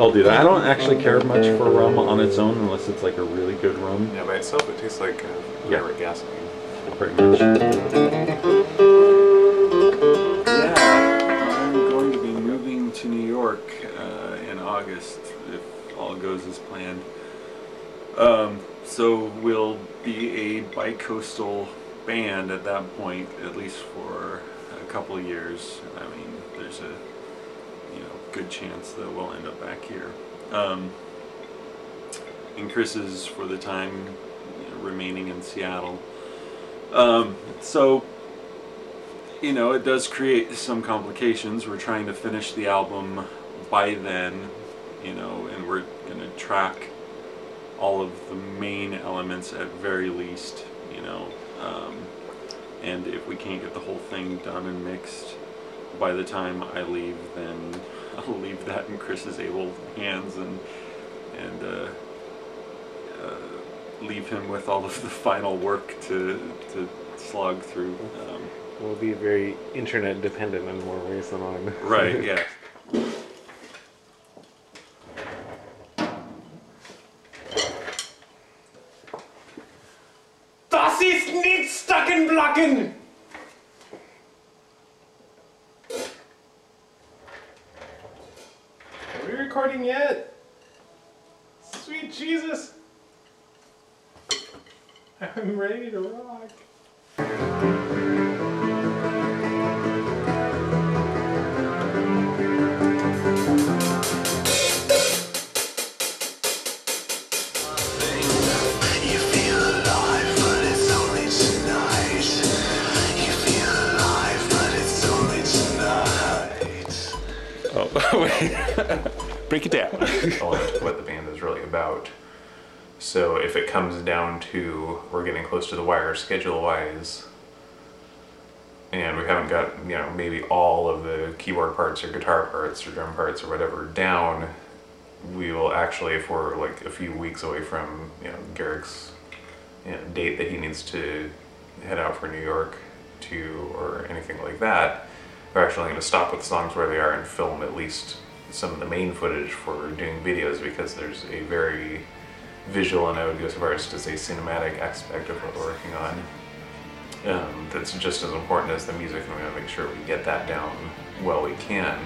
I'll do that. I don't actually care much for rum on its own unless it's like a really good rum. Yeah, by itself it tastes like uh, Yeah. yeah. gasoline. Pretty much. Yeah, I'm going to be moving to New York uh, in August if all goes as planned. Um, so we'll be a bi-coastal band at that point, at least for a couple of years. I mean, there's a you know good chance that we'll end up back here. Um, and Chris is for the time you know, remaining in Seattle. Um, so you know, it does create some complications. We're trying to finish the album by then, you know, and we're going to track all of the main elements at very least, you know. Um, and if we can't get the whole thing done and mixed by the time I leave, then I'll leave that in Chris's able hands and and uh, uh, leave him with all of the final work to to slog through. Um, We'll be very internet dependent in more ways than one. Right, yeah. Das ist nicht Stackenblacken! Are we recording yet? Sweet Jesus! I'm ready to rock. Oh, wait. Break it down. what the band is really about. So if it comes down to we're getting close to the wire schedule wise, and we haven't got you know maybe all of the keyboard parts or guitar parts or drum parts or whatever down, we will actually if we're like a few weeks away from you know Garrick's you know, date that he needs to head out for New York to or anything like that, we're actually going to stop with songs where they are and film at least some of the main footage for doing videos because there's a very visual and I would go so far as to say cinematic aspect of what we're working on. Um, that's just as important as the music, and we want to make sure we get that down well we can.